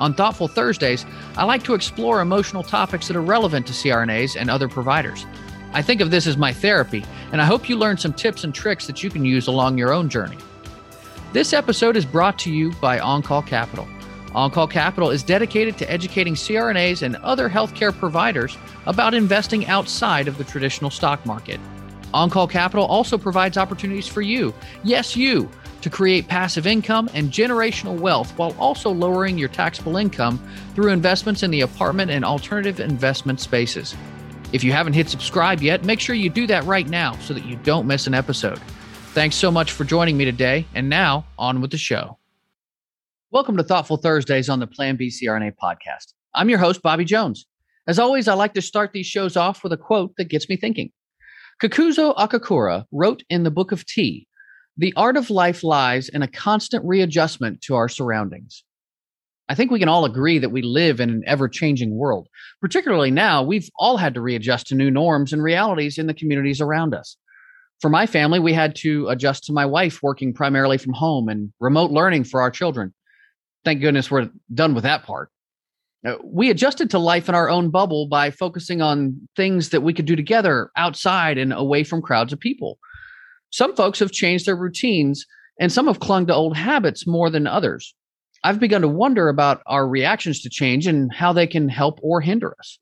On Thoughtful Thursdays, I like to explore emotional topics that are relevant to CRNAs and other providers. I think of this as my therapy, and I hope you learn some tips and tricks that you can use along your own journey. This episode is brought to you by OnCall Capital. OnCall Capital is dedicated to educating CRNAs and other healthcare providers about investing outside of the traditional stock market. OnCall Capital also provides opportunities for you, yes, you, to create passive income and generational wealth while also lowering your taxable income through investments in the apartment and alternative investment spaces. If you haven't hit subscribe yet, make sure you do that right now so that you don't miss an episode. Thanks so much for joining me today. And now, on with the show. Welcome to Thoughtful Thursdays on the Plan B CRNA podcast. I'm your host, Bobby Jones. As always, I like to start these shows off with a quote that gets me thinking. Kakuzo Okakura wrote in the Book of Tea the art of life lies in a constant readjustment to our surroundings. I think we can all agree that we live in an ever changing world. Particularly now, we've all had to readjust to new norms and realities in the communities around us. For my family, we had to adjust to my wife working primarily from home and remote learning for our children. Thank goodness we're done with that part. Uh, we adjusted to life in our own bubble by focusing on things that we could do together outside and away from crowds of people. Some folks have changed their routines and some have clung to old habits more than others. I've begun to wonder about our reactions to change and how they can help or hinder us.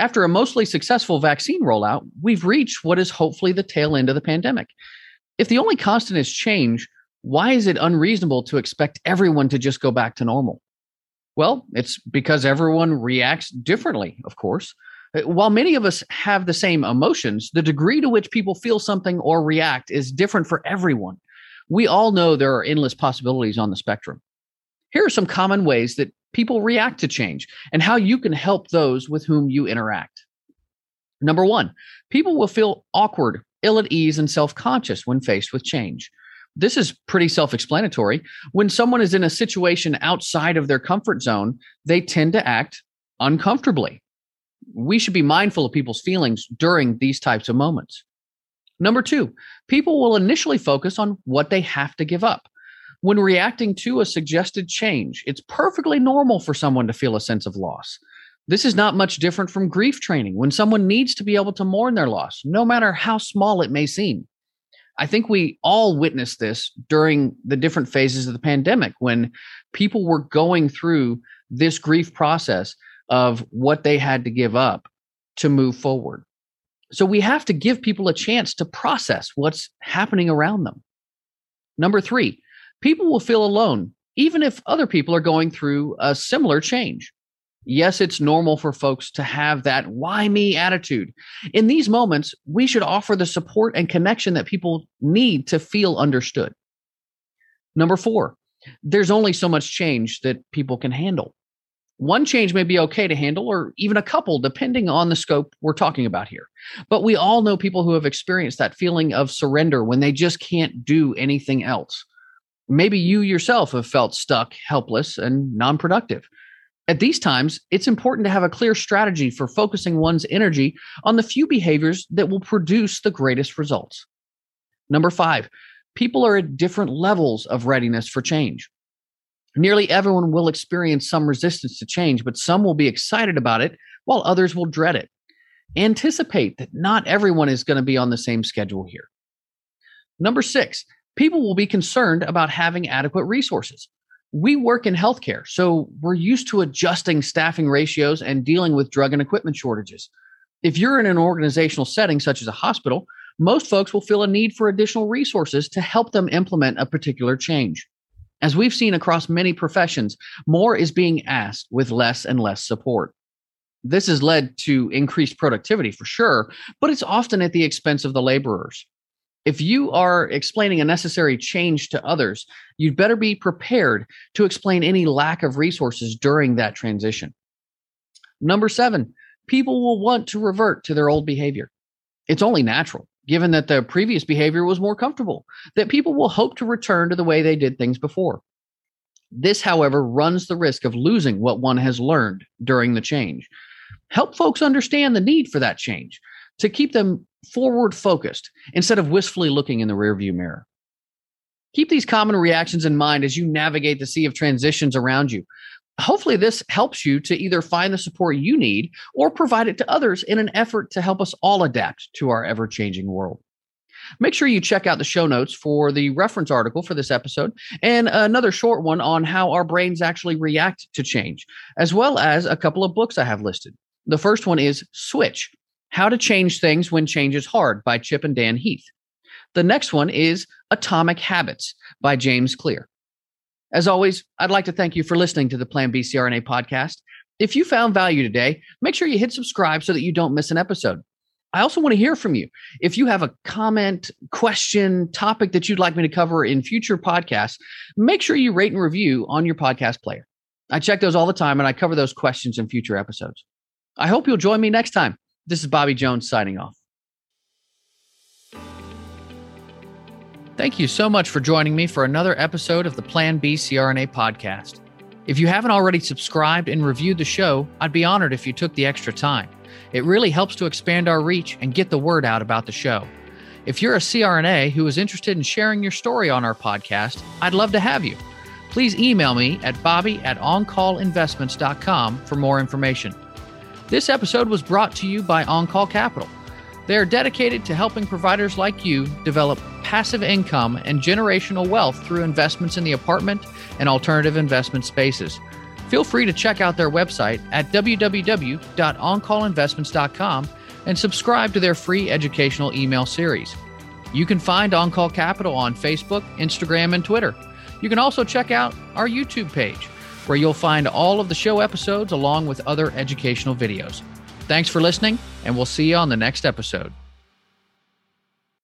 After a mostly successful vaccine rollout, we've reached what is hopefully the tail end of the pandemic. If the only constant is change, why is it unreasonable to expect everyone to just go back to normal? Well, it's because everyone reacts differently, of course. Uh, while many of us have the same emotions, the degree to which people feel something or react is different for everyone. We all know there are endless possibilities on the spectrum. Here are some common ways that people react to change and how you can help those with whom you interact. Number one, people will feel awkward, ill at ease, and self conscious when faced with change. This is pretty self explanatory. When someone is in a situation outside of their comfort zone, they tend to act uncomfortably we should be mindful of people's feelings during these types of moments. Number two, people will initially focus on what they have to give up. When reacting to a suggested change, it's perfectly normal for someone to feel a sense of loss. This is not much different from grief training when someone needs to be able to mourn their loss, no matter how small it may seem. I think we all witnessed this during the different phases of the pandemic when people were going through this grief process of what they had to give up to move forward. So we have to give people a chance to process what's happening around them. Number three, people will feel alone, even if other people are going through a similar change. Yes, it's normal for folks to have that why me attitude. In these moments, we should offer the support and connection that people need to feel understood. Number four, there's only so much change that people can handle. One change may be okay to handle, or even a couple, depending on the scope we're talking about here. But we all know people who have experienced that feeling of surrender when they just can't do anything else. Maybe you yourself have felt stuck, helpless, and non productive. At these times, it's important to have a clear strategy for focusing one's energy on the few behaviors that will produce the greatest results. Number five, people are at different levels of readiness for change. Nearly everyone will experience some resistance to change, but some will be excited about it while others will dread it. Anticipate that not everyone is going to be on the same schedule here. Number six, people will be concerned about having adequate resources. We work in healthcare, so we're used to adjusting staffing ratios and dealing with drug and equipment shortages. If you're in an organizational setting such as a hospital, most folks will feel a need for additional resources to help them implement a particular change. As we've seen across many professions, more is being asked with less and less support. This has led to increased productivity for sure, but it's often at the expense of the laborers. If you are explaining a necessary change to others, you'd better be prepared to explain any lack of resources during that transition. Number seven, people will want to revert to their old behavior. It's only natural, given that the previous behavior was more comfortable, that people will hope to return to the way they did things before. This, however, runs the risk of losing what one has learned during the change. Help folks understand the need for that change to keep them forward focused instead of wistfully looking in the rearview mirror. Keep these common reactions in mind as you navigate the sea of transitions around you. Hopefully, this helps you to either find the support you need or provide it to others in an effort to help us all adapt to our ever changing world. Make sure you check out the show notes for the reference article for this episode and another short one on how our brains actually react to change, as well as a couple of books I have listed. The first one is Switch How to Change Things When Change is Hard by Chip and Dan Heath. The next one is Atomic Habits by James Clear. As always, I'd like to thank you for listening to the Plan B CRNA podcast. If you found value today, make sure you hit subscribe so that you don't miss an episode. I also want to hear from you. If you have a comment, question, topic that you'd like me to cover in future podcasts, make sure you rate and review on your podcast player. I check those all the time and I cover those questions in future episodes. I hope you'll join me next time. This is Bobby Jones signing off. Thank you so much for joining me for another episode of the Plan B CRNA podcast. If you haven't already subscribed and reviewed the show, I'd be honored if you took the extra time. It really helps to expand our reach and get the word out about the show. If you're a CRNA who is interested in sharing your story on our podcast, I'd love to have you. Please email me at bobby at oncallinvestments.com for more information. This episode was brought to you by OnCall Capital. They are dedicated to helping providers like you develop passive income and generational wealth through investments in the apartment and alternative investment spaces. Feel free to check out their website at www.oncallinvestments.com and subscribe to their free educational email series. You can find OnCall Capital on Facebook, Instagram, and Twitter. You can also check out our YouTube page, where you'll find all of the show episodes along with other educational videos. Thanks for listening, and we'll see you on the next episode.